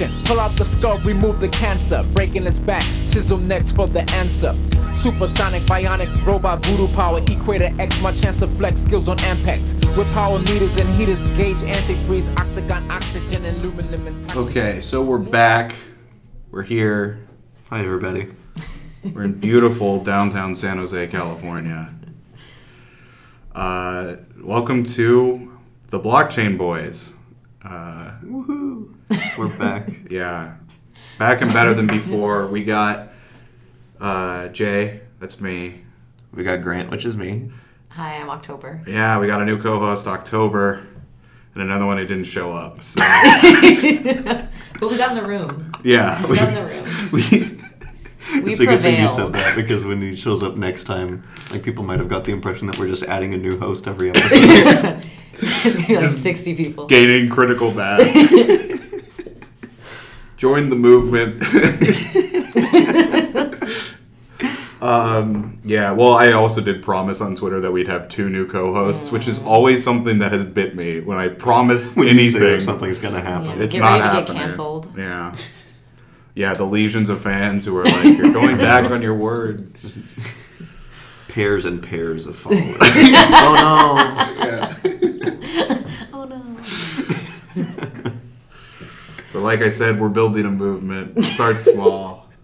action. Pull out the skull, remove the cancer. Breaking its back, chisel next for the answer. Supersonic, bionic, robot, voodoo power. Equator X, my chance to flex skills on Ampex. With power meters and heaters, gauge antifreeze, octagon, oxygen, and aluminum. And Okay, so we're back. We're here. Hi, everybody. We're in beautiful downtown San Jose, California. Uh, welcome to the Blockchain Boys. Uh, Woohoo! We're back. yeah, back and better than before. We got uh, Jay. That's me. we got Grant, which is me. Hi, I'm October. Yeah, we got a new co-host, October, and another one who didn't show up. So But we got in the room. yeah, We got in the room. we, We it's a good thing you said that because when he shows up next time, like people might have got the impression that we're just adding a new host every episode. it's gonna be like 60 people. gaining critical mass. Join the movement. um, yeah, well, I also did promise on Twitter that we'd have two new co-hosts, which is always something that has bit me when I promise when you say anything. that something's gonna happen. Yeah. It's Get not ready to get canceled. Yeah, yeah, the legions of fans who are like, "You're going back on your word." Just pairs and pairs of followers. oh no! Yeah. Oh no. But like I said, we're building a movement. Start small.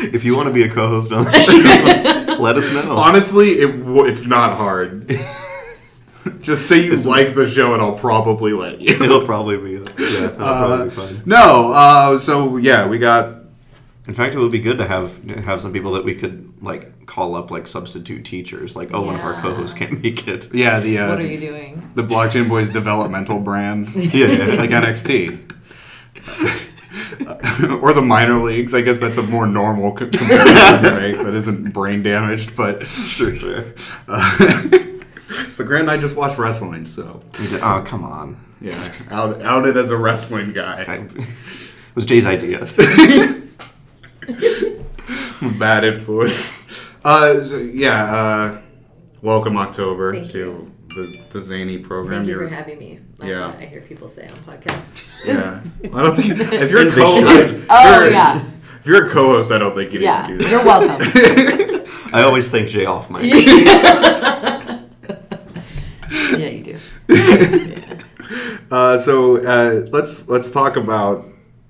If you want to be a co-host on the show, let us know. Honestly, it w- it's not hard. Just say you like the show, and I'll probably let you. It'll probably be yeah, that'll Uh, probably be fun. No, uh, so yeah, we got In fact, it would be good to have have some people that we could like call up like substitute teachers. Like, oh, one of our Yeah. co-hosts can't make it. yeah the uh, What are you doing? the Blockchain Boys developmental brand, Yeah, yeah. like NXT. or the minor leagues. I guess that's a more normal comparison, right? That isn't brain damaged, but sure, sure. uh, but Grant and I just watched wrestling, so Oh, come on. yeah, out outed as a wrestling guy. I, it was Jay's idea. bad influence. Uh, so, yeah. Uh, welcome October Thank to you. The the zany program. Thank you You're- for having me. That's Yeah. what I hear people say on podcasts. Yeah, I don't think if you're a co should. Oh, yeah. if you're a co-host, I don't think you need Yeah, to do that. you're welcome. I always think Jay off mic. yeah, you do. Yeah. Uh, so uh, let's let's talk about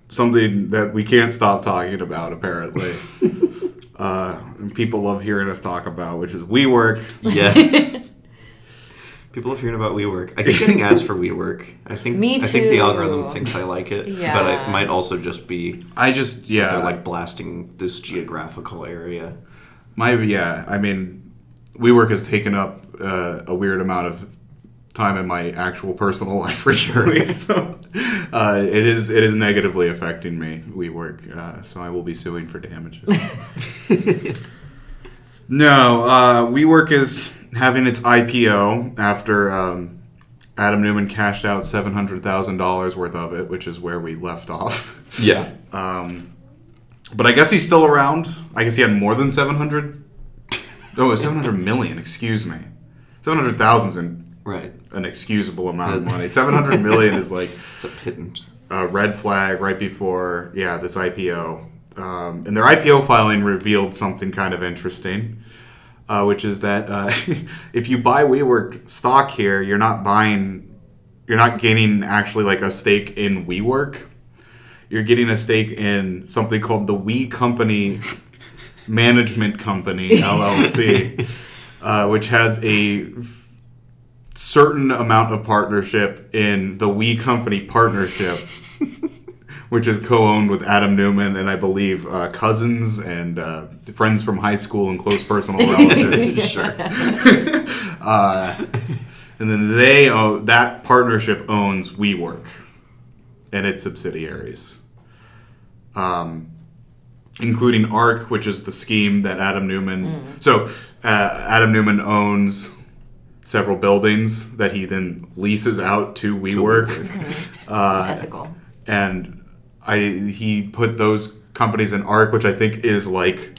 something that we can't stop talking about. Apparently, uh, and people love hearing us talk about, which is WeWork. Yes. People are hearing about WeWork. I keep getting ads for WeWork. I think Me I think the too. algorithm thinks I like it, but Yeah. it might also just be I just yeah, they're like blasting this geographical area. my yeah. I mean, WeWork has taken up uh, a weird amount of time in my actual personal life recently, so uh, it is it is negatively affecting me. WeWork, uh, so I will be suing for damages. No, uh, WeWork is having its IPO after um, Adam Neumann cashed out seven hundred thousand dollars worth of it, which is where we left off. Yeah. Um, but I guess he's still around. I guess he had more than seven hundred. Oh, seven hundred million. Excuse me. Seven hundred thousand is an, Right. an excusable amount of money. Seven hundred million is like It's a pittance. a red flag right before yeah this IPO. Um, and their IPO filing revealed something kind of interesting, uh, which is that uh, if you buy WeWork stock here, you're not buying, you're not gaining actually like a stake in WeWork. You're getting a stake in something called the We Company Management Company LLC, uh, which has a certain amount of partnership in the We Company Partnership, which is co-owned with Adam Neumann and I believe uh, cousins and uh, friends from high school and close personal relatives. sure. uh, and then they own, that partnership owns WeWork and its subsidiaries, um, including Arc, which is the scheme that Adam Neumann. So uh, Adam Neumann owns several buildings that he then leases out to WeWork, uh, Ethical. and I he put those companies in Arc, which I think is like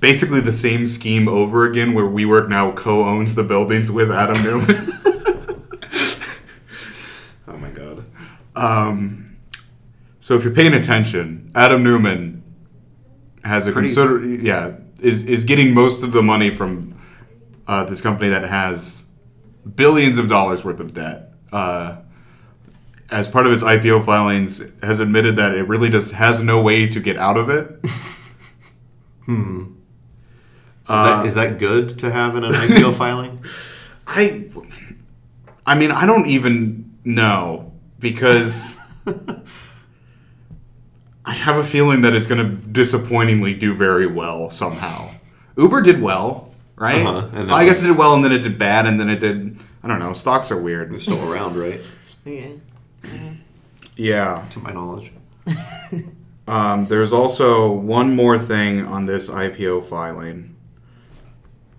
basically the same scheme over again, where WeWork now co-owns the buildings with Adam Neumann. oh my god. Um, So if you're paying attention, Adam Neumann has a Pretty- consider yeah is is getting most of the money from uh, this company that has billions of dollars worth of debt. Uh, as part of its IPO filings, has admitted that it really just has no way to get out of it. Is, Uh, that, is that good to have in an IPO filing? I, I mean, I don't even know because I have a feeling that it's going to disappointingly do very well somehow. Uber did well, right? Uh-huh, and then I guess it did well, and then it did bad, and then it did. I don't know. Stocks are weird. It's still around, right? Yeah. Yeah. To my knowledge. Um, there's also one more thing on this IPO filing,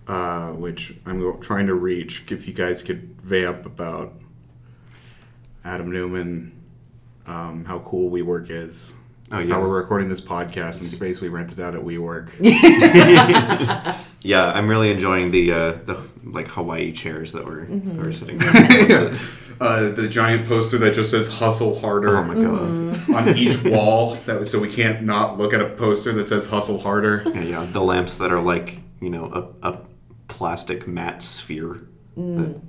uh, which I'm trying to reach. If you guys could vamp about Adam Neumann, um, how cool WeWork is. Oh, yeah. How we're recording this podcast in space we rented out at WeWork. Yeah, I'm really enjoying the uh, the like Hawaii chairs that we're, Mm-hmm. that we're sitting there. Uh, the giant poster that just says "Hustle Harder" oh my god. on each wall. That was, so we can't not look at a poster that says "Hustle Harder." Yeah, yeah, the lamps that are like you know a, a plastic matte sphere. That,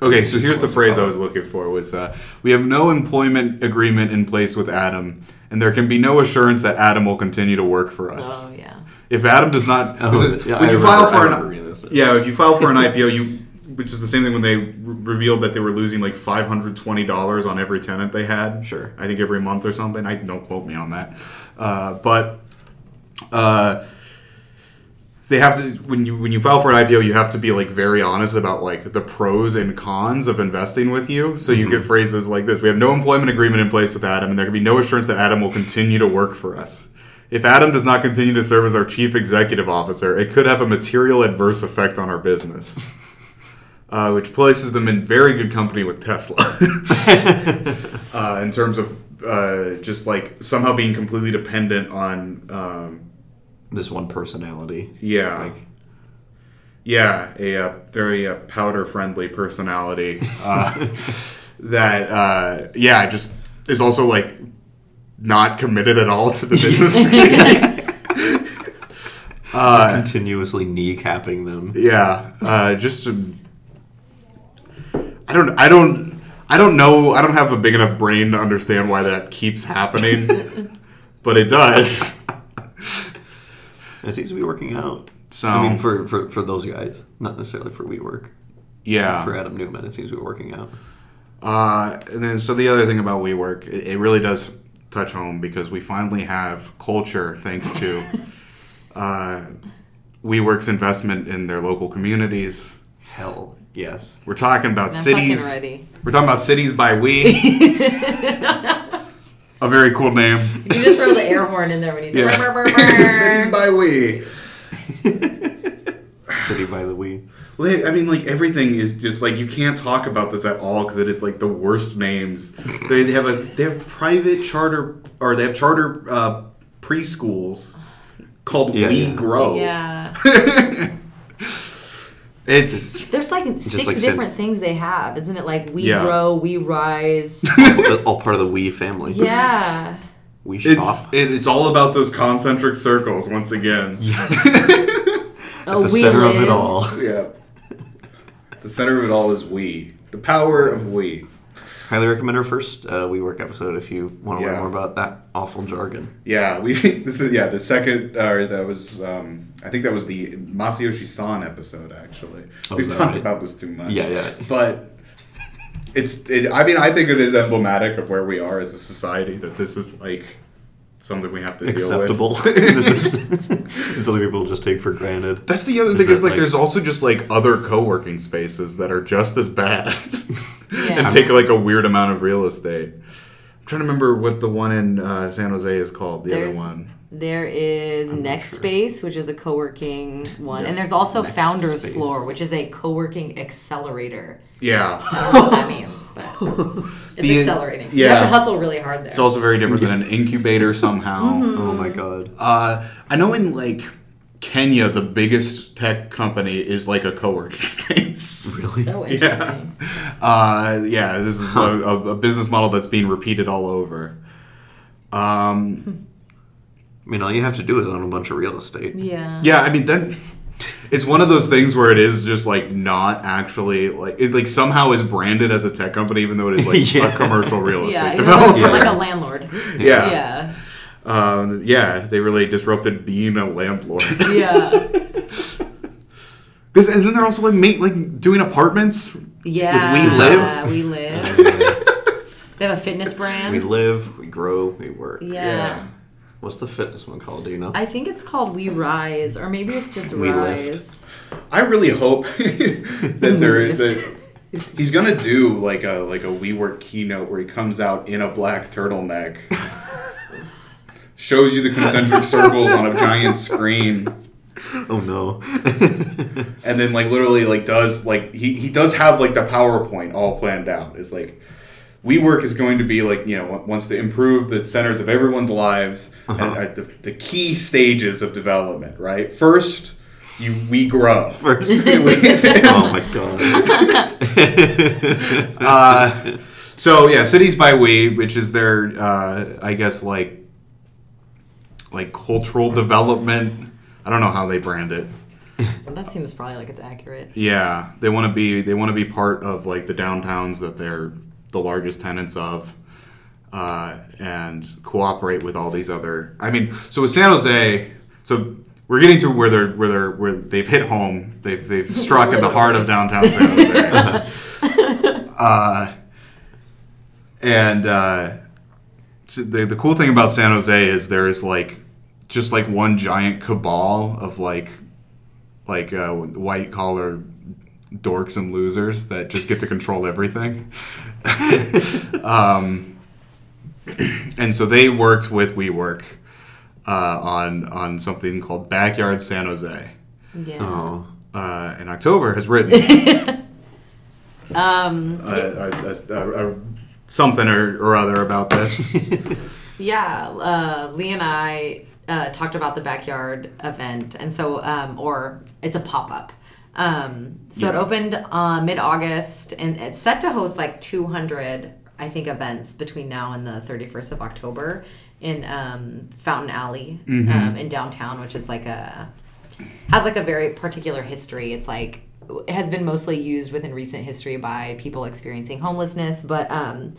Okay, so here's the phrase I was looking for was uh, we have no employment agreement in place with Adam, and there can be no assurance that Adam will continue to work for us. Oh yeah. If Adam does not, Oh, was it- yeah, when I you remember- file for an yeah, if you file for an IPO, you which is the same thing when they re- revealed that they were losing like five hundred twenty dollars on every tenant they had. Sure. I think every month or something. I don't quote me on that, uh, but. Uh, they have to when you when you file for an IPO, you have to be like very honest about like the pros and cons of investing with you. So you get phrases like this: "We have no employment agreement in place with Adam, and there can be no assurance that Adam will continue to work for us. If Adam does not continue to serve as our chief executive officer, it could have a material adverse effect on our business." Uh, which places them in very good company with Tesla uh, in terms of uh, just like somehow being completely dependent on um, this one personality. yeah. Like, yeah, a, uh very uh, powder friendly personality uh, that, uh, yeah, just is also like not committed at all to the business. just uh, continuously kneecapping them. yeah, uh, just I don't, I don't, I don't know. I don't have a big enough brain to understand why that keeps happening, but it does. It seems to be working out. So I mean, for, for, for those guys, not necessarily for WeWork. yeah, For Adam Neumann, it seems to be working out. Uh, and then, so the other thing about WeWork, it, it really does touch home because we finally have culture thanks to uh, WeWork's investment in their local communities. Hell, yes. We're talking about I'm cities. ready. We're talking about cities by we. A very cool name. You need to throw the air horn in there when he's Yeah. like, "Brr, brr, brr." cities by we. City by the Wii. Well, they- I mean, like everything is just like you can't talk about this at all because it is like the worst names. They, they have a they have private charter or they have charter uh, preschools called Yeah, We yeah. Grow. Yeah. It's There's like six like different things they have, isn't it? Like we Yeah. grow, we rise. all, all part of the we family. yeah. We it's it, it's all about those concentric circles once again. Oh, the we center live. of it all. Yeah. The center of it all is we. The power of we. Highly recommend our first uh, WeWork episode if you want to Yeah. learn more about that awful jargon. Yeah, we. This is yeah the second. Or that was. Um, I think that was the Masayoshi Son episode. Actually, Oh, we've talked right? about this too much. Yeah, yeah. But it's. It, I mean, I think it is emblematic of where we are as a society. That this is like something we have to Acceptable. deal with. This other people just take for granted. That's the other Is thing that, is like, like- there's also just like other co-working spaces that are just as bad Yeah. and take like a weird amount of real estate. I'm trying to remember what the one in uh, San Jose is called. The There's- other one. There is I'm Next sure. Space, which is a co-working one, Yeah. and there's also Next Founders Space. Floor, which is a co-working accelerator. Yeah. I don't know what that means, but it's The- accelerating. You have to hustle really hard there. It's also very different than an incubator somehow. Oh my god. Uh, I know in like Kenya, the biggest tech company is like a co-working space. Really? oh, Yeah. interesting. Uh, yeah, this is a, a, a business model that's being repeated all over. Um, I mean, all you have to do is own a bunch of real estate. Yeah. yeah, I mean then it's one of those things where it is just like not actually like it like somehow is branded as a tech company even though it is like Yeah. a commercial real estate Yeah, developer. like, like a landlord. Yeah. Yeah. Um, yeah, they really disrupted being a landlord. Yeah. Because and then they're also like make, like doing apartments. Yeah. We Live? We live. they have a fitness brand. We live, we grow, we work. yeah. What's the fitness one called? Do you know? I think it's called We Rise, or maybe it's just We Rise. I really hope that there that he's gonna do like a like a WeWork keynote where he comes out in a black turtleneck, shows you the concentric circles on a giant screen, oh no. and then like literally like does like he he does have like the PowerPoint all planned out. It's like. WeWork is going to be like you know wants to improve the centers of everyone's lives and at the, the key stages of development. Right, first you we grow. First. oh my god. uh, so yeah, cities by we, which is their, uh, I guess like, like cultural development. I don't know how they brand it. That seems probably like it's accurate. Yeah, they want to be they want to be part of like the downtowns that they're the largest tenants of, uh, and cooperate with all these other. I mean, so with San Jose, so we're getting to where they're where they're where they've hit home. They've they've struck at the heart of downtown San Jose. uh, and uh, so the the cool thing about San Jose is there is like just like one giant cabal of like like uh, white collar dorks and losers that just get to control everything. um, and so they worked with WeWork uh, on on something called Backyard San Jose. Yeah. Oh. Uh, and October has written Um. uh, a, a, a, something or, or other about this. Yeah, uh, Lee and I uh, talked about the backyard event, and so, um, or it's a pop up. Um, so it opened uh, mid August, and it's set to host like 200, I think, events between now and the 31st of October in um, Fountain Alley um, in downtown, which is like a has like a very particular history. It's like it has been mostly used within recent history by people experiencing homelessness, but um,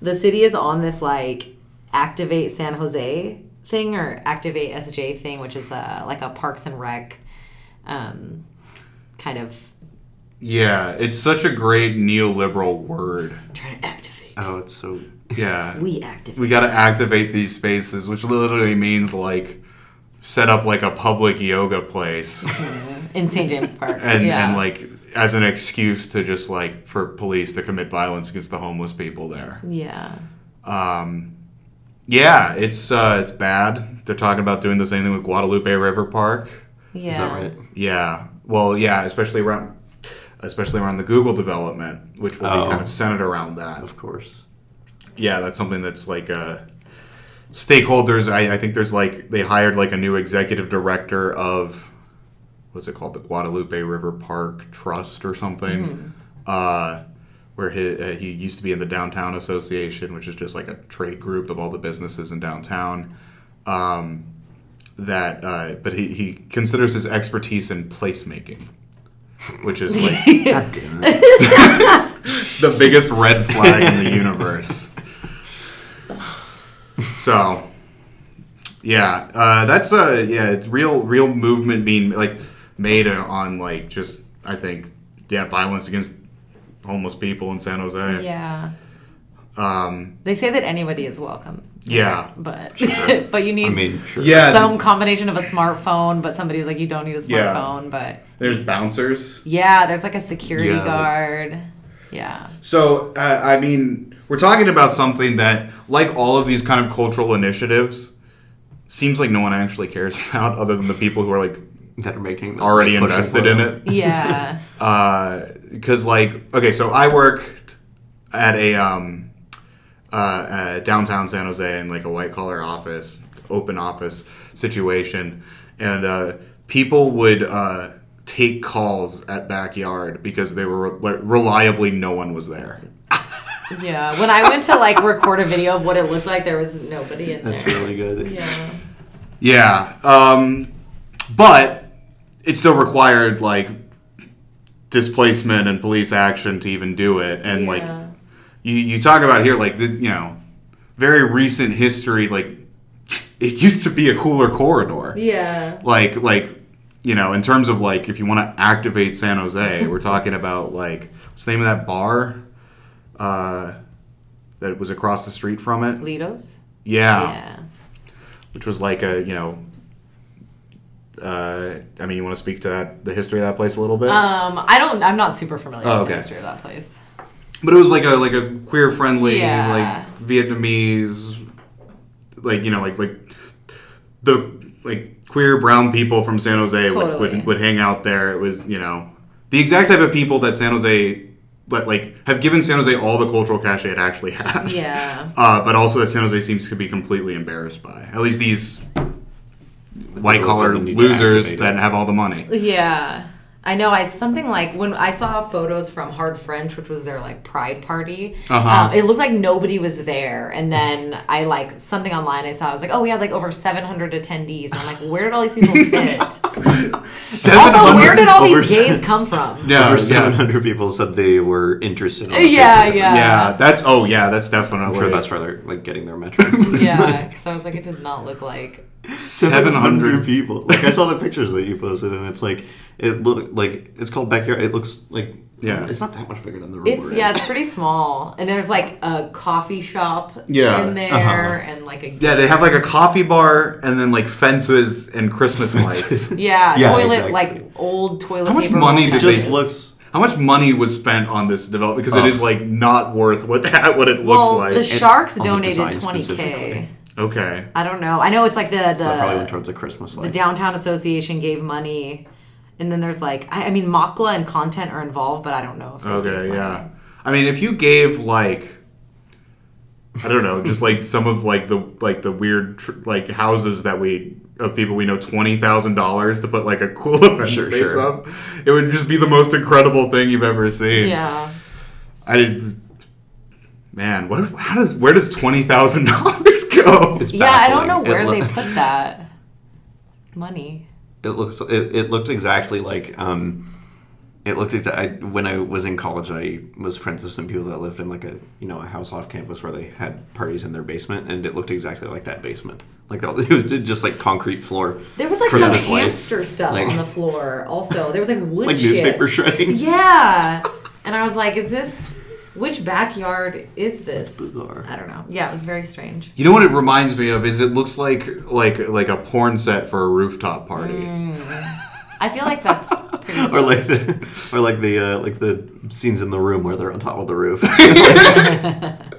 the city is on this like activate San Jose thing or activate SJ thing, which is uh, like a Parks and Rec um, kind of yeah, it's such a great neoliberal word. trying to activate. Oh, it's so. Yeah. We activate. we got to activate these spaces, which literally means like set up like a public yoga place in St. James Park. and, yeah. and like as an excuse to just like for police to commit violence against the homeless people there. yeah. Um, yeah, it's uh, it's bad. They're talking about doing the same thing with Guadalupe River Park. Yeah. Is that right? Yeah, well, yeah, especially around especially around the Google development, which will Oh. be kind of centered around that. Of course. yeah, that's something that's like uh, stakeholders. I, I think there's like they hired like a new executive director of what's it called, the Guadalupe River Park Trust or something, uh, where he, uh, he used to be in the Downtown Association, which is just like a trade group of all the businesses in downtown. Um, that, uh, but he, he considers his expertise in placemaking, which is like God damn it. the biggest red flag in the universe. So, yeah, uh, that's a yeah, it's real, real movement being like made on like just I think yeah, violence against homeless people in San Jose. Yeah. Um, They say that anybody is welcome. Yeah, But but you need I mean, sure. yeah. some combination of a smartphone, but somebody was like, you don't need a Yeah. smartphone. But there's bouncers. yeah, there's like a security Yeah. guard. Yeah. So, uh, I mean, we're talking about something that, like all of these kind of cultural initiatives, seems like no one actually cares about, other than the people who are like That are making already pushing invested in it. Yeah. because like okay so i worked at a um uh, uh downtown san jose in like a white collar office open office situation and uh people would uh take calls at backyard because they were re- reliably no one was there Yeah. When I went to like record a video of what it looked like, there was nobody in That's there. That's really good. Yeah. Yeah, um, but it still required like displacement and police action to even do it, and like Yeah. You, you talk about here, like the you know, very recent history, like it used to be a cooler corridor. Yeah. Like like you know, in terms of like if you want to activate San Jose, we're talking about like what's the name of that bar? Uh, that was across the street from it. Litos? Yeah, Yeah. which was like a you know. Uh, I mean, you want to speak to that, the history of that place a little bit? Um, I don't. I'm not super familiar Oh, with okay. the history of that place. But it was like a like a queer friendly Yeah. like Vietnamese like you know like like the like queer brown people from San Jose would, Totally. would would hang out there. It was you know the exact type of people that San Jose but like have given San Jose all the cultural cachet it actually has. Yeah. Uh, but also that San Jose seems to be completely embarrassed by. At least these white collar The need to losers that have all the money. Yeah. I know. I something like when I saw photos from Hard French, which was their like pride party. Uh-huh. Um, it looked like nobody was there, and then I like something online I saw. I was like, oh, we had like over 700 attendees, and I'm like, where did all these people fit? also, where did all over these seven- gays come from? Yeah, Over yeah. 700 people said they were interested. In Yeah, yeah. Yeah, that's oh yeah, that's definitely I'm sure that's where they're like getting their metrics. Yeah, because I was like, it does not look like. 700 people. Like I saw the pictures that you posted, and it's like it looked like it's called backyard. It looks like Yeah. it's not that much bigger than the room. It's we're in. yeah, it's pretty small, and there's like a coffee shop Yeah, in there, uh-huh. and like a Yeah, they have like a coffee bar and then like fences and Christmas lights. yeah, Yeah, toilet exactly. like old toilet How much paper. money did It just looks. How much money was spent on this development? Because it Oh. is like not worth what what it looks Well, like. the Sharks on the donated twenty k. specifically. okay. I don't know. I know it's like the So that probably went the towards the Christmas the downtown association gave money, and then there's like I, I mean Makla and content are involved, but I don't know if they Okay, gave money. yeah. I mean, if you gave like I don't know, just like some of like the like the weird tr- like houses that we of people we know twenty thousand dollars to put like a cool event Sure, space sure. up, it would just be the most incredible thing you've ever seen. Yeah. I did. Man, what? How does? Where does twenty thousand dollars go? It's Yeah, I don't know where It they put that money. It looks. It, it looked exactly like. Um, it looked exactly when I was in college. I was friends with some people that lived in like a you know a house off campus where they had parties in their basement, and it looked exactly like that basement. Like it was just like concrete floor. There was like Christmas some lights. hamster stuff Like- on the floor. Also, there was like wood like chips. newspaper shreddings. Yeah, and I was like, "Is this which backyard is this?" bizarre. I don't know. Yeah, it was very strange. You know what it reminds me of is it looks like like like a porn set for a rooftop party. Mm. I feel like that's pretty. Or like the, or like the uh, like the scenes in the room where they're on top of the roof.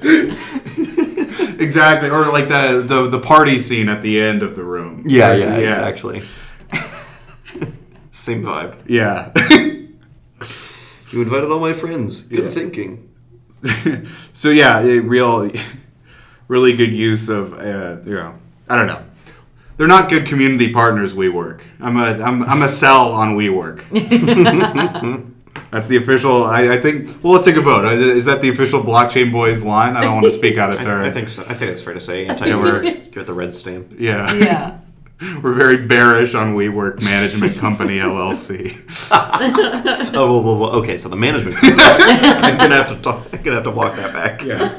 Exactly, or like the, the the party scene at the end of the room. yeah, yeah, exactly. Same vibe. Yeah. You invited all my friends. Good Yeah. thinking. so yeah, a real, really good use of uh, you know I don't know. They're not good community partners. WeWork. I'm a I'm I'm a sell on WeWork. That's the official. I, I think. Well, let's take a vote. Is that the official blockchain boys line? I don't want to speak out of turn. I, I think so. I think it's fair to say. Anti we're give it the red stamp. Yeah. Yeah. We're very bearish on WeWork Management Company LLC. Oh, well, well, well, okay. So the management. company- I'm gonna have to talk. I'm gonna have to walk that back. Yeah.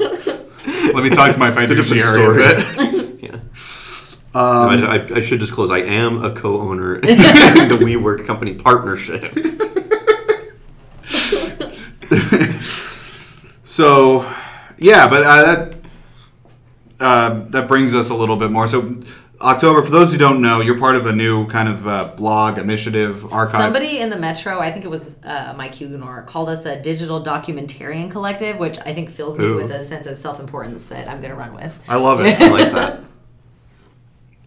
Let me talk to my It's a different story. yeah. Um, I, I, I should disclose. I am a co-owner in the WeWork company partnership. So, yeah, but uh, that uh, that brings us a little bit more. So, October. For those who don't know, you're part of a new kind of uh, blog initiative archive. Somebody in the metro, I think it was uh, Mike Huguenot, called us a digital documentarian collective, which I think fills me with a sense of self importance that I'm going to run with. I love it. I like that.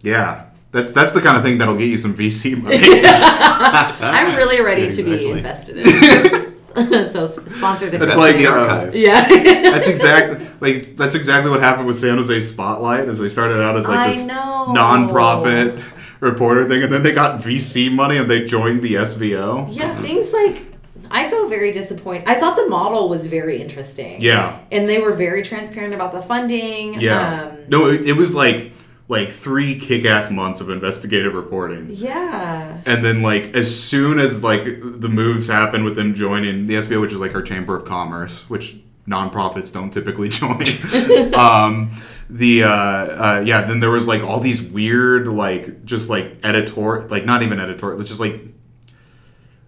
yeah, that's that's the kind of thing that'll get you some VC money. I'm really ready to be invested in. so sponsors, if That's like the archive. yeah. that's exactly like that's exactly what happened with San Jose Spotlight. As they started out as like this non-profit reporter thing, and then they got VC money and they joined the SVO. Yeah, things like I feel very disappointed. I thought the model was very interesting. Yeah. And they were very transparent about the funding. Yeah. Um, no, it, it was like like three kick-ass months of investigative reporting. yeah. And then like as soon as like the moves happened with them joining the SVO, which is like our chamber of commerce, which nonprofits don't typically join. um, the uh, uh, yeah, then there was like all these weird like just like editor like not even editorial, it's just like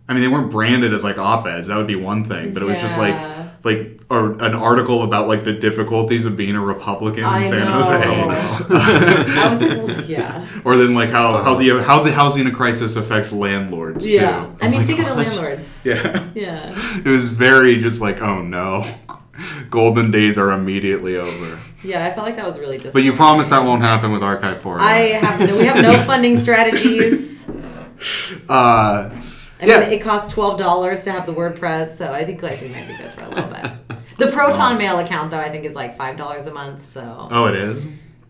I mean they weren't branded as like op-eds. That would be one thing, but it was just like like or an article about like the difficulties of being a Republican in I San know. Jose. I was like, well, yeah. or then like how, how the how the housing crisis affects landlords Yeah. too. I mean, my think of the landlords. Yeah. Yeah. It was very just like, oh no. Golden days are immediately over. Yeah, I felt like that was really just. But you promised that won't happen with Archive 4. I have no, we have no funding strategies. uh I Yeah. mean, it costs twelve dollars to have the WordPress, so I think like we might be good for a little bit. The Proton Mail account, though, I think is like five dollars a month, so oh it is?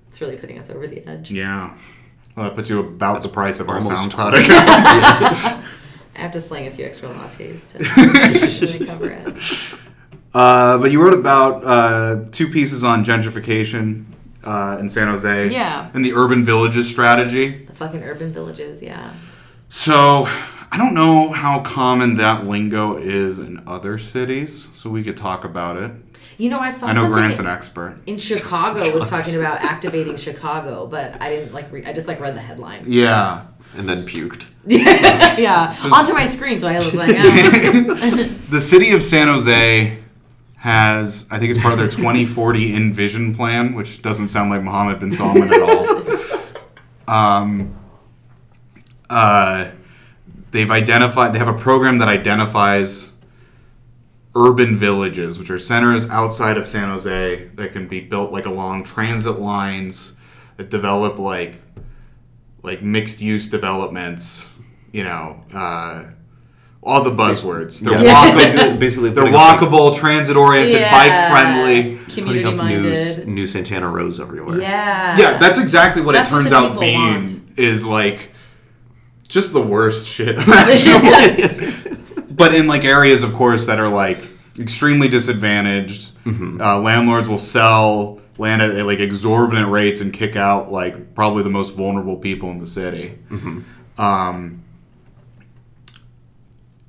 it's really putting us over the edge. Yeah. Well, that puts you about the price of our almost SoundCloud account. I have to slang a few extra lattes to really cover it. Uh, but you wrote about uh, two pieces on gentrification uh, in San Jose. Yeah. And the urban villages strategy. The fucking urban villages, yeah. So I don't know how common that lingo is in other cities, so we could talk about it. You know, I saw I know something Grant's in, an expert. in Chicago was talking about activating Chicago, but I didn't like. Re- I just like read the headline. Yeah. and then puked. yeah, onto my screen, so I was like, oh. The city of San Jose has, I think it's part of their 2040 Envision plan, which doesn't sound like Mohammed bin Salman at all. Um, uh, they've identified, they have a program that identifies urban villages, which are centers outside of San Jose that can be built like along transit lines that develop like like mixed use developments, you know, uh, all the buzzwords. They're Yeah. walkable, basically, basically they're putting like, walkable, transit oriented, Yeah. bike friendly. putting up new, new Santana Rows everywhere. Yeah, Yeah, that's exactly what That's it turns the out being want. is like just the worst shit imaginable. but in like areas, of course, that are like extremely disadvantaged. Uh, landlords will sell land at, at, like exorbitant rates and kick out like probably the most vulnerable people in the city. Um,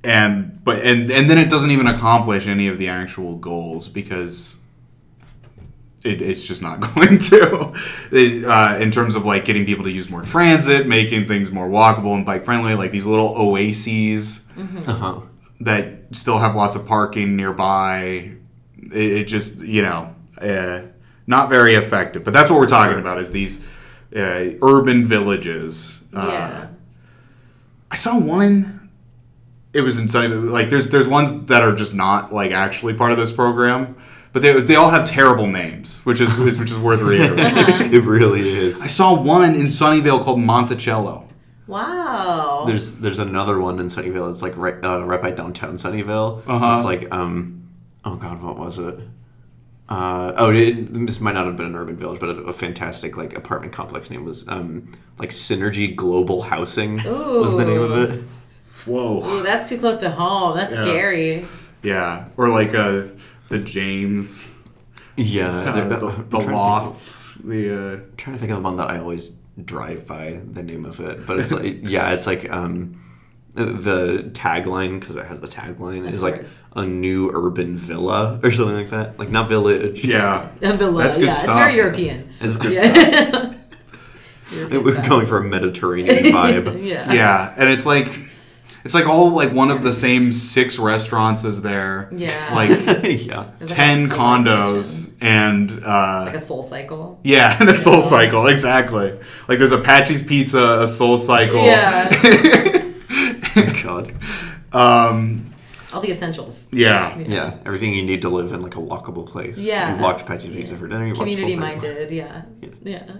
and but and and then it doesn't even accomplish any of the actual goals because it, it's just not going to It, uh, in terms of like getting people to use more transit making things more walkable and bike friendly like these little oases Uh-huh. that still have lots of parking nearby it, it just you know uh, not very effective but that's what we're talking about is these uh, urban villages uh, yeah. I saw one. It was insane. Like there's there's ones that are just not like actually part of this program, but they they all have terrible names, which is which is worth reiterating. it really is. I saw one in Sunnyvale called Monticello. Wow. There's there's another one in Sunnyvale. It's like right, uh, right by downtown Sunnyvale. Uh-huh. It's like um, oh god, what was it? Uh, oh, it, this might not have been an urban village, but a, a fantastic like apartment complex name was um, like Synergy Global Housing was the name of it. Whoa. Ooh, that's too close to home. That's Yeah. scary. Yeah, or like uh, the James, Yeah, uh, they're- the, I'm the trying to think- lofts, the uh, trying to think of the one that I always drive by the name of it, but it's like yeah, it's like um, the tagline because it has the tagline Of is like course. a new urban villa or something like that. Like not village. yeah. A villa. That's good yeah, stuff. it's very European. It's good yeah. European We're style. going for a Mediterranean vibe. yeah. Yeah, and it's like it's like all like one of the same six restaurants as there. Yeah. Like yeah. There's like ten a- a life condos and uh Like a soul cycle. Yeah, and a Soul Cycle, exactly. Like there's Apache's Pizza, a Soul Cycle. Yeah. God. um, All the essentials. yeah. Yeah, everything you need to live in like a walkable place. Yeah. You walked Patchy Pizza for dinner. You walked Community Soul Cycle. minded. Yeah. Yeah.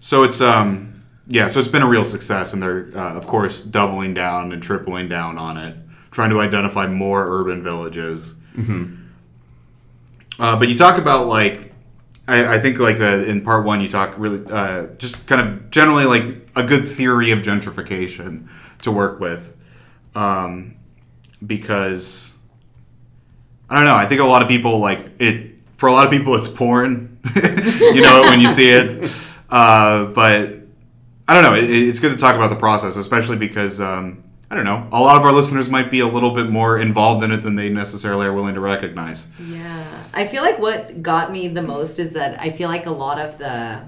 So it's um, yeah. So it's been a real success, and they're uh, of course doubling down and tripling down on it, trying to identify more urban villages. Uh, but you talk about like, I, I think like the in part one you talk really uh, just kind of generally like a good theory of gentrification to work with, um, because I don't know. I think a lot of people like it. For a lot of people, it's porn. you know when you see it. Uh, but I don't know. It, it's good to talk about the process, especially because um, I don't know. A lot of our listeners might be a little bit more involved in it than they necessarily are willing to recognize. Yeah. I feel like what got me the most is that I feel like a lot of the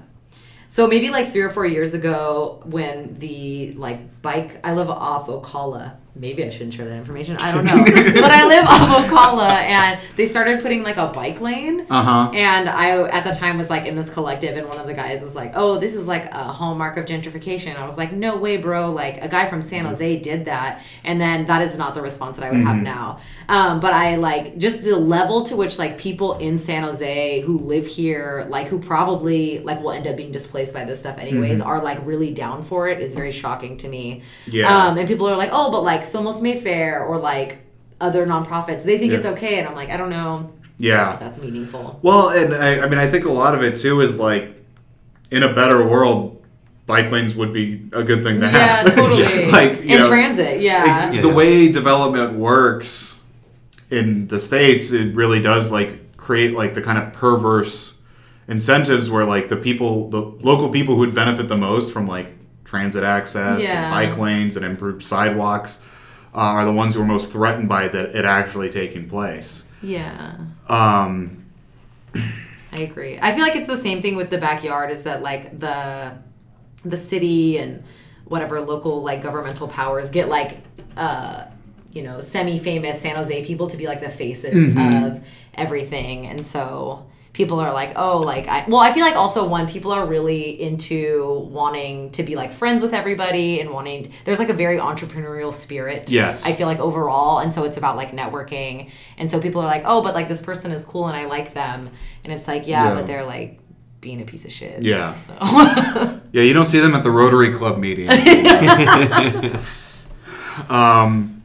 so maybe like three or four years ago when the like bike I live off Ocala. Maybe I shouldn't share that information. I don't know. but I live off Ocala and they started putting like a bike lane. Uh huh. And I, at the time, was like in this collective, and one of the guys was like, "Oh, this is like a hallmark of gentrification." I was like, "No way, bro! Like a guy from San Jose did that." And then that is not the response that I would have now. Um, but I like just the level to which like people in San Jose who live here, like who probably like will end up being displaced by this stuff anyways, are like really down for it is very shocking to me. Yeah. Um, and people are like, "Oh, but like Somos Mayfair or like." Other nonprofits, they think Yeah. it's okay, and I'm like, I don't know. Yeah. if That's meaningful. Well, and I, I mean, I think a lot of it too is like, in a better world, bike lanes would be a good thing to have. Yeah, have. totally. like you and know, transit, yeah. Yeah. the way development works in the states, it really does like create like the kind of perverse incentives where like the people, the local people who would benefit the most from like transit access, Yeah. and bike lanes, and improved sidewalks. Uh, are the ones who are most threatened by that it actually taking place. Yeah. Um, I agree. I feel like it's the same thing with the backyard is that like the the city and whatever local like governmental powers get like uh you know semi-famous San Jose people to be like the faces of everything and so people are like oh like I well I feel like also one people are really into wanting to be like friends with everybody and wanting there's like a very entrepreneurial spirit Yes. I feel like overall and so it's about like networking and so people are like oh but like this person is cool and I like them and it's like yeah, Yeah. but they're like being a piece of shit Yeah. so Yeah, you don't see them at the Rotary Club meeting. um,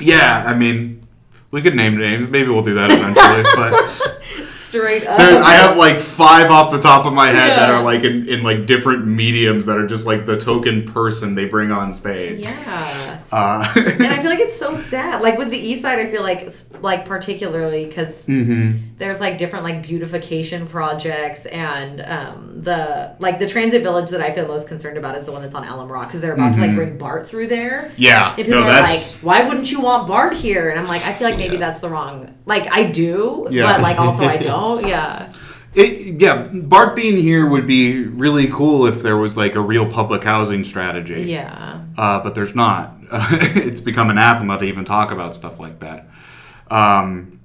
yeah, I mean, we could name names. Maybe we'll do that eventually. straight up there, I have like five off the top of my head that are like in, in like different mediums that are just like the token person they bring on stage. yeah Uh, and I feel like it's so sad. Like with the East Side, I feel like like particularly because mhm. there's like different like beautification projects and um, the like the transit village that I feel most concerned about is the one that's on Alum Rock because they're about to like bring BART through there. Yeah, And people no, are that's like, why wouldn't you want BART here? And I'm like, I feel like maybe that's the wrong. Like I do, Yeah. but like also I don't. Yeah. It, yeah, Bart being here would be really cool if there was like a real public housing strategy. Yeah. uh, but there's not. it's become anathema to even talk about stuff like that. Um,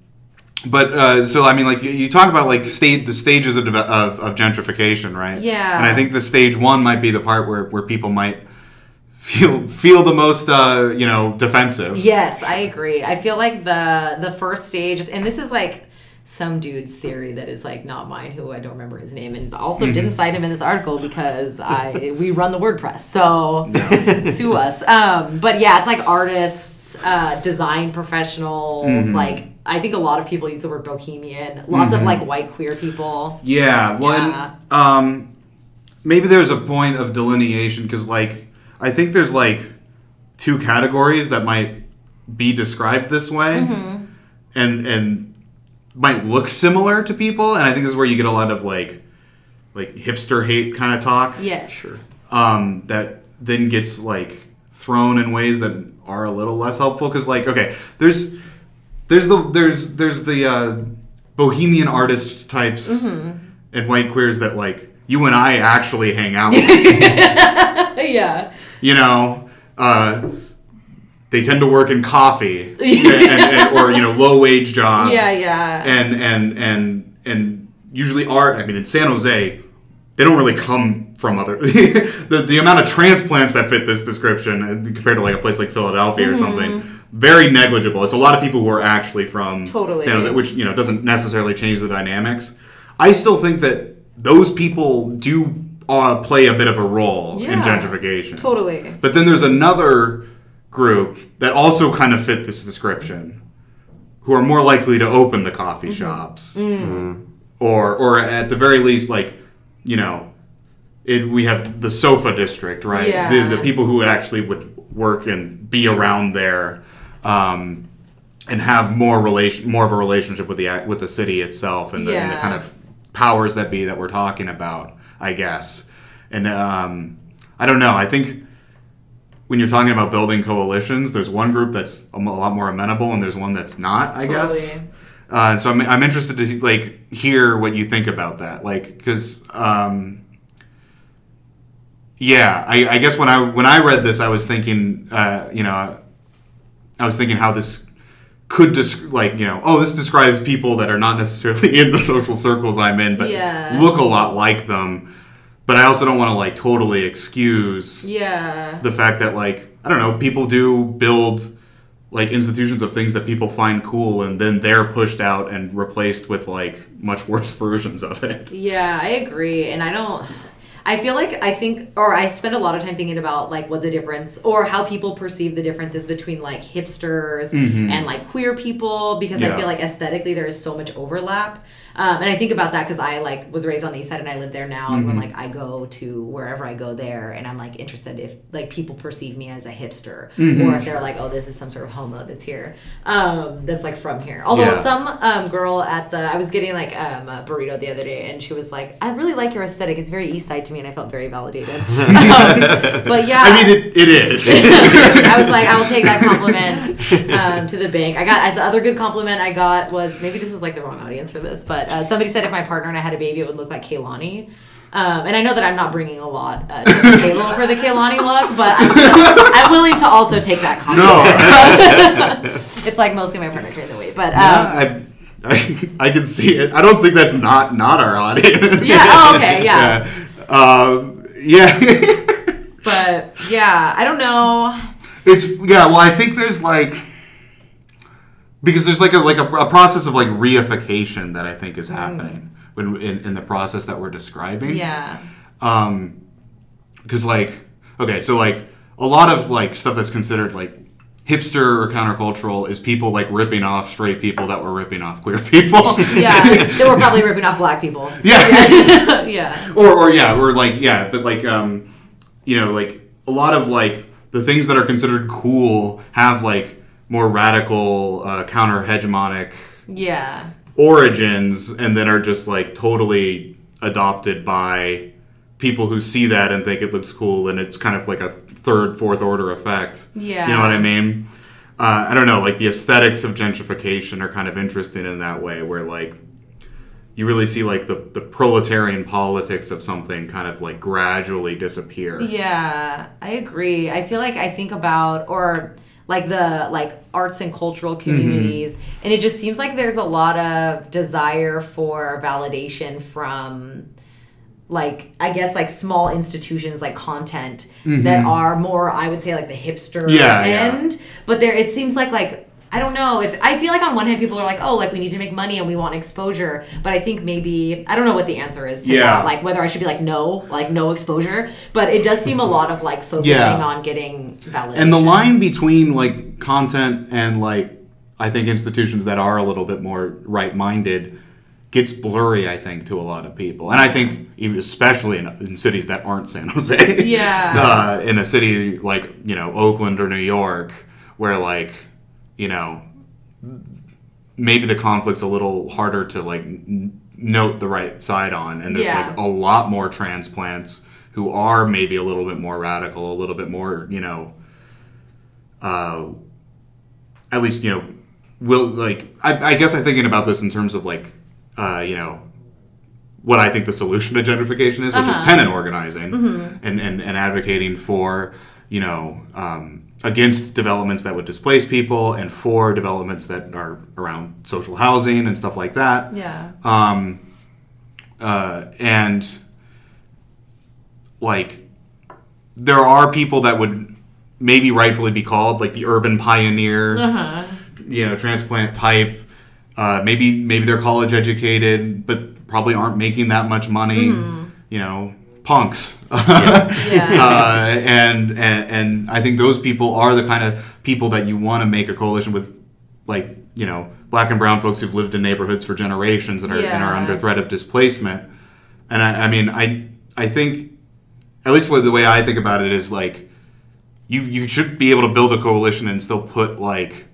but uh, so I mean, like you, you talk about like state the stages of, of of gentrification, right? Yeah. And I think the stage one might be the part where, where people might feel feel the most, uh, you know, defensive. Yes, I agree. I feel like the the first stage, and this is like some dude's theory that is like not mine, who I don't remember his name, and also didn't cite him in this article because I we run the WordPress, so sue us. Um, but yeah, it's like artists, uh, design professionals, like. I think a lot of people use the word bohemian. Lots of like white queer people. Yeah, well, and, Yeah. um, maybe there's a point of delineation because, like, I think there's like two categories that might be described this way, Mm-hmm. and and might look similar to people, and I think this is where you get a lot of like like hipster hate kind of talk. Yes. Sure. Um, that then gets like thrown in ways that are a little less helpful because, like, okay, there's there's the there's there's the uh, bohemian artist types Mm-hmm. and white queers that like you and I actually hang out with. yeah. you know, uh, they tend to work in coffee and, and, and- or you know low wage jobs. Yeah, yeah. And and and and usually art. I mean, in San Jose, they don't really come from other. the the amount of transplants that fit this description uh, compared to like a place like Philadelphia or something. Very negligible. It's a lot of people who are actually from Totally. San Jose, which you know doesn't necessarily change the dynamics. I still think that those people do uh, play a bit of a role in gentrification. Totally. But then there's another group that also kind of fit this description, who are more likely to open the coffee Mm-hmm. shops, Mm. or or at the very least, like you know, it, we have the sofa district, right? Yeah. The, the people who actually would work and be around there. Um, and have more relation, more of a relationship with the with the city itself and the, and the kind of powers that be that we're talking about, I guess. And um, I don't know. I think when you're talking about building coalitions, there's one group that's a lot more amenable, and there's one that's not. I guess. Totally. Uh, so I'm, I'm interested to like hear what you think about that, like because um, yeah, I, I guess when I when I read this, I was thinking, uh, you know, I was thinking how this could desc- like you know, oh, this describes people that are not necessarily in the social circles I'm in, but Yeah. look a lot like them. But I also don't want to like totally excuse Yeah. the fact that like I don't know, people do build like institutions of things that people find cool and then they're pushed out and replaced with like much worse versions of it. Yeah, I agree. And I don't I feel like I think or I spend a lot of time thinking about like what the difference or how people perceive the differences between like hipsters mm-hmm. and like queer people because I feel like aesthetically there is so much overlap. Um, and I think about that because I like was raised on the east side and I live there now and when like I go to wherever I go there and I'm like interested if like people perceive me as a hipster or if they're like oh this is some sort of homo that's here um, that's like from here. Although Yeah. some um, girl at the I was getting like um, a burrito the other day, and she was like, "I really like your aesthetic. It's very East Side to me," and I felt very validated. um, but yeah, I mean, it, it is. I was like, I will take that compliment um, to the bank. I got the other good compliment I got was maybe this is like the wrong audience for this, but uh, somebody said if my partner and I had a baby, it would look like Kehlani. Um, and I know that I'm not bringing a lot uh, to the table for the Kehlani look, but I'm, I'm willing to also take that compliment. So, it's like mostly my partner carrying the weight, but um, I, I, I can see it. I don't think that's not not our audience. Yeah, oh, okay, yeah. yeah. Um, yeah. but yeah, I don't know. It's yeah. Well, I think there's like because there's like a like a, a process of like reification that I think is happening when in, in the process that we're describing. Yeah, Um, because like okay, so like a lot of like stuff that's considered like hipster or countercultural is people like ripping off straight people that were ripping off queer people. yeah, they were probably ripping off black people. yeah. yeah, or or yeah, or like yeah, but like um, you know, like a lot of like the things that are considered cool have like more radical uh, counter hegemonic yeah, origins, and then are just like totally adopted by people who see that and think it looks cool, and it's kind of like a third, fourth order effect. Yeah. you know what I mean. Uh, I don't know, like the aesthetics of gentrification are kind of interesting in that way, where like you really see like the, the proletarian politics of something kind of like gradually disappear. yeah. I agree. I feel like I think about or like the like arts and cultural communities, and it just seems like there's a lot of desire for validation from like I guess like small institutions like content that are more I would say like the hipster Mm-hmm. Yeah, yeah. end. But there it seems like like I don't know if I feel like on one hand people are like oh like we need to make money and we want exposure, but I think maybe I don't know what the answer is to Yeah. that like whether I should be like no like no exposure, but it does seem a lot of like focusing Yeah. on getting validation. And the line between like content and like I think institutions that are a little bit more right minded gets blurry, I think, to a lot of people. And I think even especially in, in cities that aren't San Jose. Yeah. uh, in a city like, you know, Oakland or New York, where like, you know, maybe the conflict's a little harder to like n- note the right side on and there's Yeah. like a lot more transplants who are maybe a little bit more radical a little bit more you know uh at least you know will like I, I guess i'm thinking about this in terms of like uh you know what i think the solution to gentrification is which is Uh-huh. tenant organizing and, and and advocating for you know um against developments that would displace people and for developments that are around social housing and stuff like that yeah. um, uh, and like there are people that would maybe rightfully be called like the urban pioneer Uh-huh. you know transplant type uh, maybe maybe they're college educated but probably aren't making that much money you know punks Yeah. uh, and, and and I think those people are the kind of people that you want to make a coalition with, like you know, black and brown folks who've lived in neighborhoods for generations and are, and are under threat of displacement. And I, I mean, I I think, at least with the way I think about it is like, you you should be able to build a coalition and still put like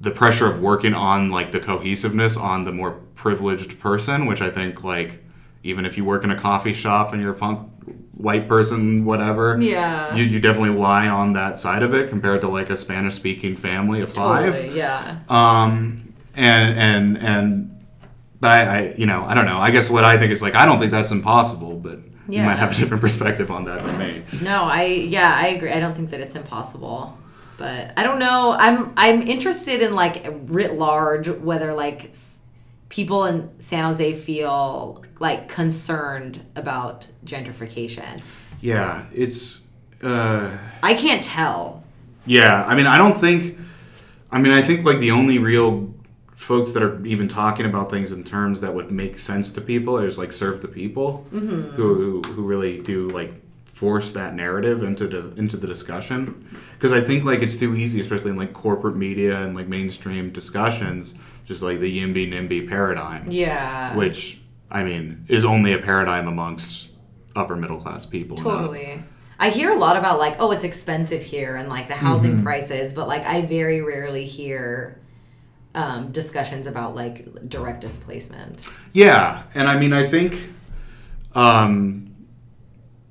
the pressure of working on like the cohesiveness on the more privileged person, which I think like even if you work in a coffee shop and you're a punk white person, whatever, Yeah. you, you definitely lie on that side of it compared to like a Spanish speaking family of five. Totally, yeah. Um, and and and, but I, I, you know, I don't know. I guess what I think is like I don't think that's impossible, but you might have a different perspective on that than me. No, I yeah, I agree. I don't think that it's impossible. But I don't know. I'm I'm interested in like writ large whether like s- people in San Jose feel like concerned about gentrification. Yeah, it's. Uh, I can't tell. Yeah, I mean, I don't think. I mean, I think like the only real folks that are even talking about things in terms that would make sense to people is like serve the people Mm-hmm. who, who who really do like force that narrative into the into the discussion because I think like it's too easy, especially in like corporate media and like mainstream discussions, just like the YIMBY NIMBY paradigm, Yeah. which I mean is only a paradigm amongst upper middle class people. not- Totally. I hear a lot about like, oh, it's expensive here and like the housing Mm-hmm. prices, but like I very rarely hear um, discussions about like direct displacement. Yeah, and I mean, I think, um,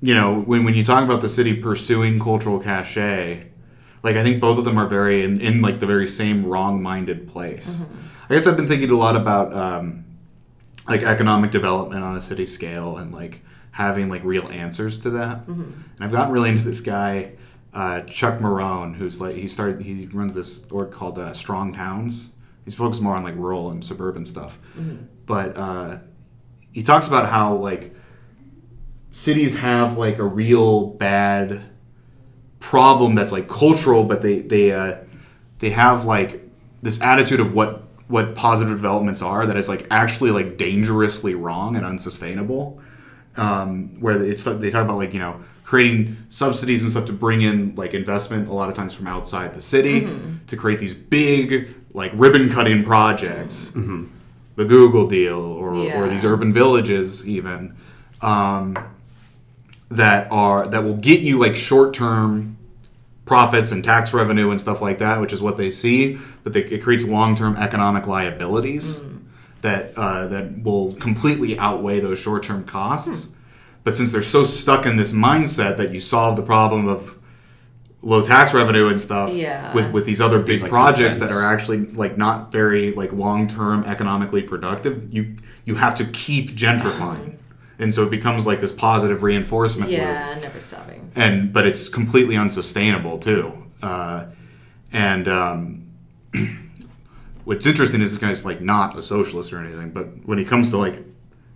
you know, when when you talk about the city pursuing cultural cachet, like I think both of them are very in, in like the very same wrong-minded place. I guess I've been thinking a lot about um, like economic development on a city scale and like having like real answers to that. And I've gotten really into this guy. Uh, Chuck Marohn, who's like he started, he runs this org called uh, Strong Towns. He's focused more on like rural and suburban stuff, but uh, he talks about how like cities have like a real bad problem that's like cultural, but they they uh, they have like this attitude of what what positive developments are that is like actually like dangerously wrong and unsustainable. Um, where it's they talk about like you know creating subsidies and stuff to bring in like investment a lot of times from outside the city to create these big like ribbon cutting projects the Google deal or, or these urban villages even um, that are that will get you like short term profits and tax revenue and stuff like that, which is what they see, but they, it creates long term economic liabilities hmm. that uh, that will completely outweigh those short term costs. Hmm. But since they're so stuck in this mindset that you solve the problem of low tax revenue and stuff Yeah. with with these other big These, like, projects that are actually like not very like long term economically productive, you you have to keep gentrifying. Hmm. And so it becomes like this positive reinforcement loop Yeah, never stopping. and but it's completely unsustainable too. Uh, and um, what's interesting is this guy's like not a socialist or anything, but when he comes to like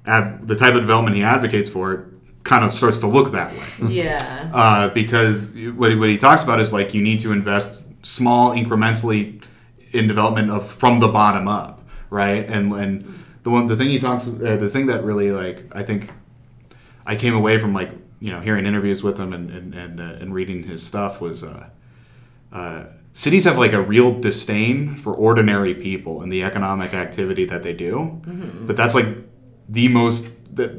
ad- the type of development he advocates for, it kind of starts to look that way. Yeah. Uh, because what he, what he talks about is like you need to invest small incrementally in development of from the bottom up, right? And and the one the thing he talks uh, the thing that really like I think I came away from like you know hearing interviews with him and and and, uh, and reading his stuff was uh, uh, cities have like a real disdain for ordinary people and the economic activity that they do, but that's like the most that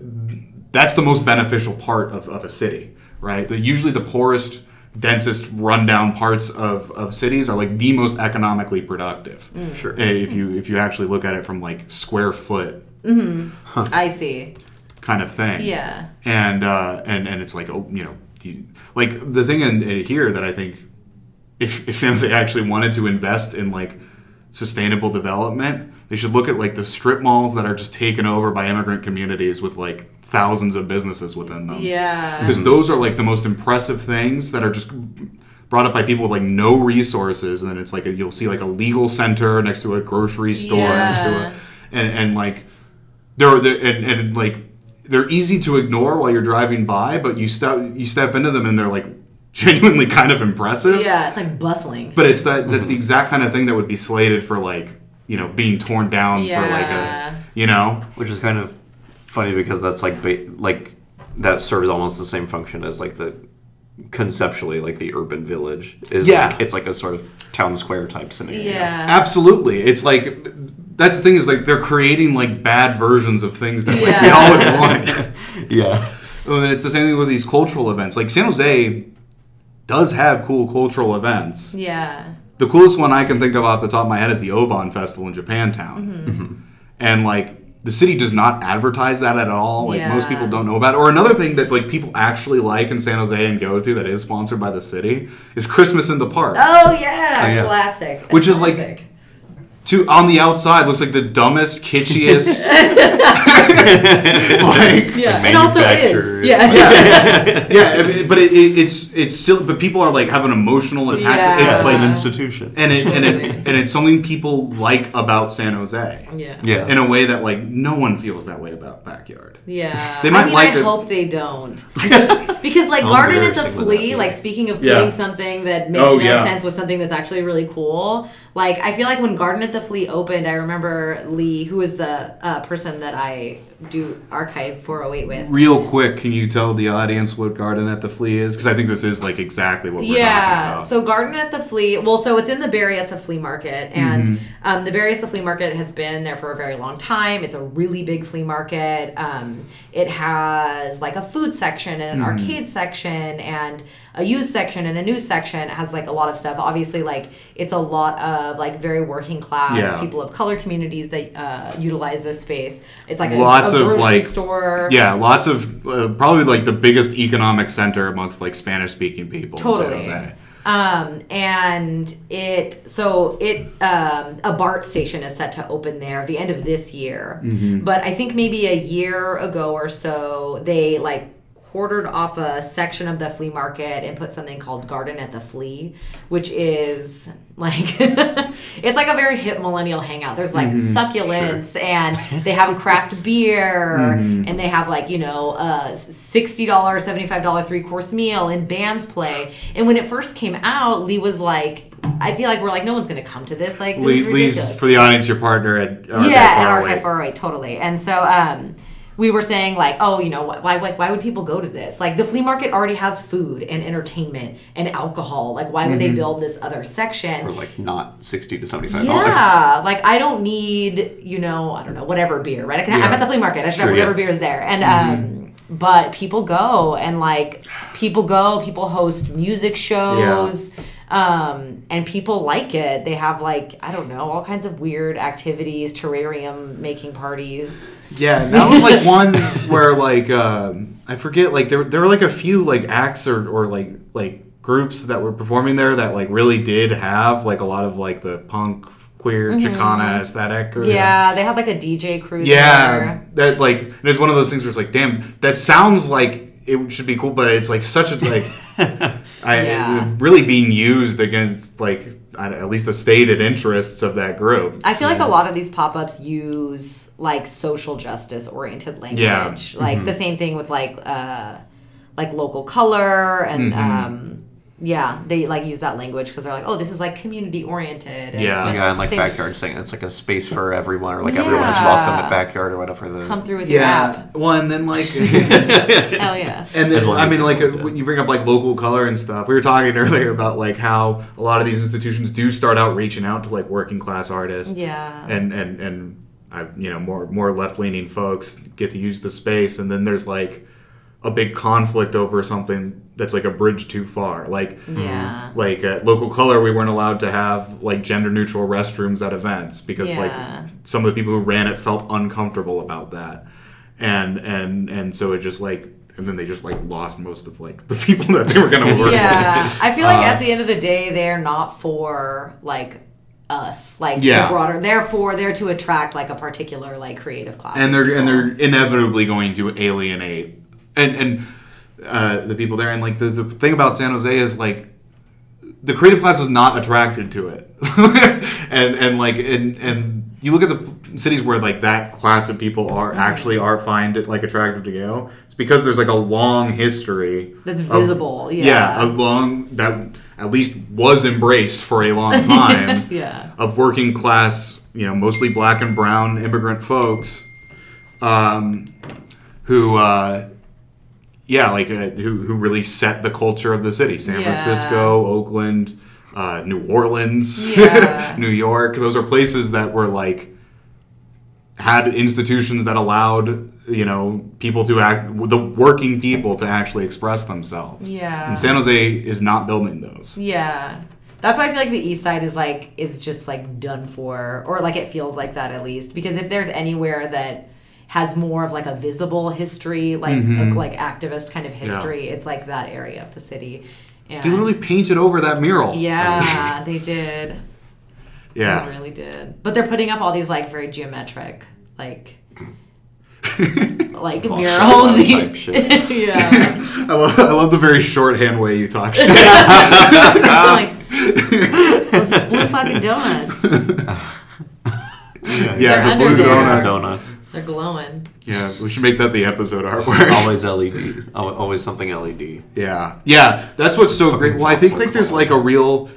that's the most beneficial part of, of a city, right? The, usually the poorest, densest, rundown parts of, of cities are like the most economically productive. Sure. Uh, If you if you actually look at it from like square foot I see. kind of thing. Yeah. And uh, and and it's like oh you know like the thing in, in here that I think if if San Jose actually wanted to invest in like sustainable development, they should look at like the strip malls that are just taken over by immigrant communities with like thousands of businesses within them. Yeah. Because those are like the most impressive things that are just brought up by people with like no resources, and then it's like a, you'll see like a legal center next to a grocery store next to Yeah. a, and and like they're, they're and, and like they're easy to ignore while you're driving by, but you step you step into them and they're like genuinely kind of impressive. Yeah, it's like bustling. But it's that that's the exact kind of thing that would be slated for like you know being torn down for like a you know which is kind of funny because that's like ba- like that serves almost the same function as like the conceptually like the urban village is Yeah. like, it's like a sort of town square type scenario yeah. Absolutely. It's like that's the thing is like they're creating like bad versions of things that like, we all would want. yeah Well, and it's the same thing with these cultural events. Like San Jose does have cool cultural events. Yeah. the coolest one I can think of off the top of my head is the Obon Festival in Japantown. Mm-hmm. Mm-hmm. And like the city does not advertise that at all. Like most people don't know about it. Or another thing that like people actually like in San Jose and go to that is sponsored by the city is Christmas in the Park. Oh yeah, oh, yeah. classic. Which is like- To on the outside looks like the dumbest, kitschiest like yeah, and also is yeah. yeah, yeah, I mean, but it, it, it's it's still, but people are like have an emotional attack. Yeah. It, Yeah, it's like, an institution. and it and it and it's something people like about San Jose. Yeah. Yeah. in a way that like no one feels that way about backyard. Yeah. They might I mean, like I this- hope they don't. because like Garden at the Flea, like speaking of Yeah. putting something that makes Oh, no yeah. sense with something that's actually really cool. Like I feel like when Garden at the Flea opened, I remember Lee, who was the uh, person that I do Archive 408 with. Real quick, can you tell the audience what Garden at the Flea is? Because I think this is like exactly what we're talking Yeah. So Garden at the Flea. Well, so it's in the Berryessa Flea Market, and Mm-hmm. um, the Berryessa Flea Market has been there for a very long time. It's a really big flea market. Um, it has like a food section and an Mm-hmm. arcade section and a used section and a new section. It has like a lot of stuff. Obviously, like it's a lot of like very working class Yeah. people of color communities that uh, utilize this space. It's like a, Lots of, like- store. yeah, lots of uh, probably like the biggest economic center amongst like Spanish speaking people. Totally. In San Jose. Um, and it so it um, a BART station is set to open there at the end of this year. But I think maybe a year ago or so they like quartered off a section of the flea market and put something called Garden at the Flea, which is like it's like a very hip millennial hangout. There's like mm-hmm. succulents and they have craft beer mm-hmm. and they have like, you know, a $60, $75 three course meal and bands play. And when it first came out, Lee was like, I feel like we're like, no one's going to come to this. Like, this Lee, is Lee's for the audience, your partner at uh, Archive yeah, at 408. Archive 408, totally. And so um, we were saying like, oh, you know, why, why why would people go to this? Like the flea market already has food and entertainment and alcohol. Like why would they Mm-hmm. build this other section? For like not sixty to seventy five dollars. Yeah, like I don't need, you know, I don't know, whatever beer, right? I can, I'm at the flea market. I should have whatever yeah. beer is there. And um, but people go and like people go, people host music shows. Um, and people like it. They have like I don't know all kinds of weird activities, terrarium making parties. Yeah, that was like one where like um, I forget like there there were like a few like acts or or like like groups that were performing there that like really did have like a lot of like the punk queer Chicana aesthetic. Or, Mm-hmm. Yeah, they had like a DJ crew. yeah, there. that like and it's one of those things where it's like, damn, that sounds like it should be cool, but it's like such a like, I Yeah. really being used against like at least the stated interests of that group. I feel like a lot of these pop ups use like social justice oriented language. Yeah. Mm-hmm. Like the same thing with like uh like local color and Mm-hmm. um yeah, they like use that language because they're like, oh, this is like community oriented. Yeah. Yeah, and like same- backyard saying it's like a space for everyone, or like everyone is welcome at backyard or whatever. The Come through with your app. Well, and then like. Hell yeah. And this, I mean, like uh, content. when you bring up like local color and stuff. We were talking earlier about like how a lot of these institutions do start out reaching out to like working class artists. Yeah. And and and I, you know, more more left leaning folks get to use the space, and then there's like a big conflict over something that's like a bridge too far. Like Yeah. like at local color we weren't allowed to have like gender neutral restrooms at events because Yeah. like some of the people who ran it felt uncomfortable about that and and and so it just like and then they just like lost most of like the people that they were going to work Yeah. with I feel like Uh, at the end of the day, they're not for like us, like Yeah. the broader. Therefore, they're to attract like a particular like creative class. and they're and they're inevitably going to alienate and and uh, the people there and like the, the thing about San Jose is like the creative class is not attracted to it and and like and and you look at the cities where like that class of people are Mm-hmm. actually are find it like attractive to go it's because there's like a long history That's of- visible, yeah yeah. a long that at least was embraced for a long time Yeah. of working class, you know, mostly black and brown immigrant folks, um, who, uh, yeah, like uh, who who really set the culture of the city. San Yeah. Francisco, Oakland, uh, New Orleans, Yeah. New York. Those are places that were like had institutions that allowed you know people to act the working people to actually express themselves Yeah. and san jose is not building those Yeah. That's why I feel like the East Side is like is just like done for, or like it feels like that at least. Because if there's anywhere that has more of like a visible history, like Mm-hmm. like, activist kind of history, it's like that area of the city. And They literally painted over that mural. yeah, they did. They Yeah. really did. But they're putting up all these like very geometric, like like Boss murals. type shit. yeah. I love, I love the very shorthand way you talk shit. like those blue fucking donuts. yeah, They're the blue there. donuts. Donuts. They're glowing. Yeah, we should make that the episode artwork. Always LED. Always something LED. Yeah, yeah, that's what's so great. Well, I think like there's like a real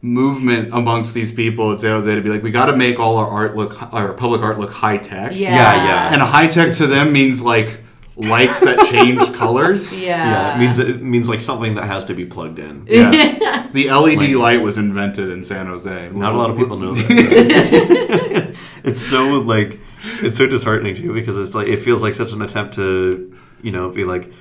movement amongst these people at San Jose to be like, we got to make all our art look, our public art look high tech. Yeah. Yeah, yeah. and high tech to them means like lights that change colors. Yeah. Yeah, it means it means like something that has to be plugged in. Yeah. The LED Like- light was invented in San Jose. Not a lot of people know that. it's so like it's so disheartening too because it's like it feels like such an attempt to you know be like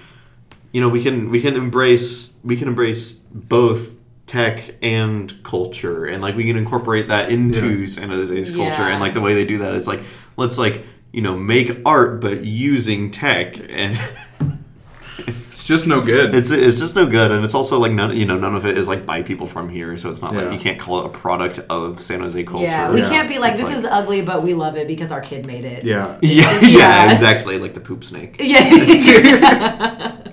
you know we can we can embrace we can embrace both tech and culture and like we can incorporate that into Yeah. San Jose's culture Yeah. and like the way they do that it's like let's like you know make art but using tech and It's just no good. it's it's just no good and it's also like none you know none of it is like by people from here so it's not Yeah. like you can't call it a product of San Jose culture Yeah, we Yeah. can't be like It's this like- is ugly, but we love it because our kid made it. yeah. Yeah, just- yeah, yeah. exactly. Like the poop snake. Yeah.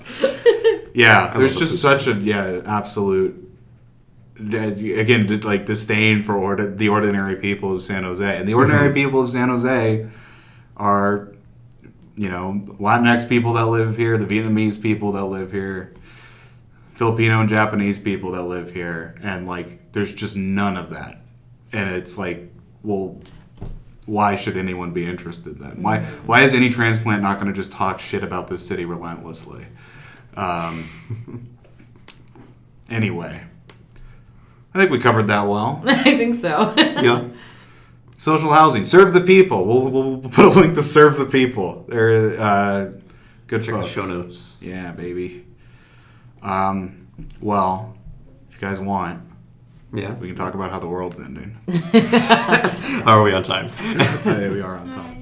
Yeah, I there's just the such a yeah absolute uh, again like disdain for ordi- the ordinary people of San Jose, and the ordinary mm-hmm. people of San Jose are you know Latinx people that live here, the Vietnamese people that live here, Filipino and Japanese people that live here, and like there's just none of that, and it's like well. Why should anyone be interested then? Why why is any transplant not going to just talk shit about this city relentlessly? Um, anyway, I think we covered that well. I think so. Yeah. Social housing, serve the people. We'll, we'll put a link to serve the people. They're uh, good Check the show notes. Yeah, baby. Um, well, if you guys want, Yeah. we can talk about how the world's ending. Are we on time? Hey, we are on time.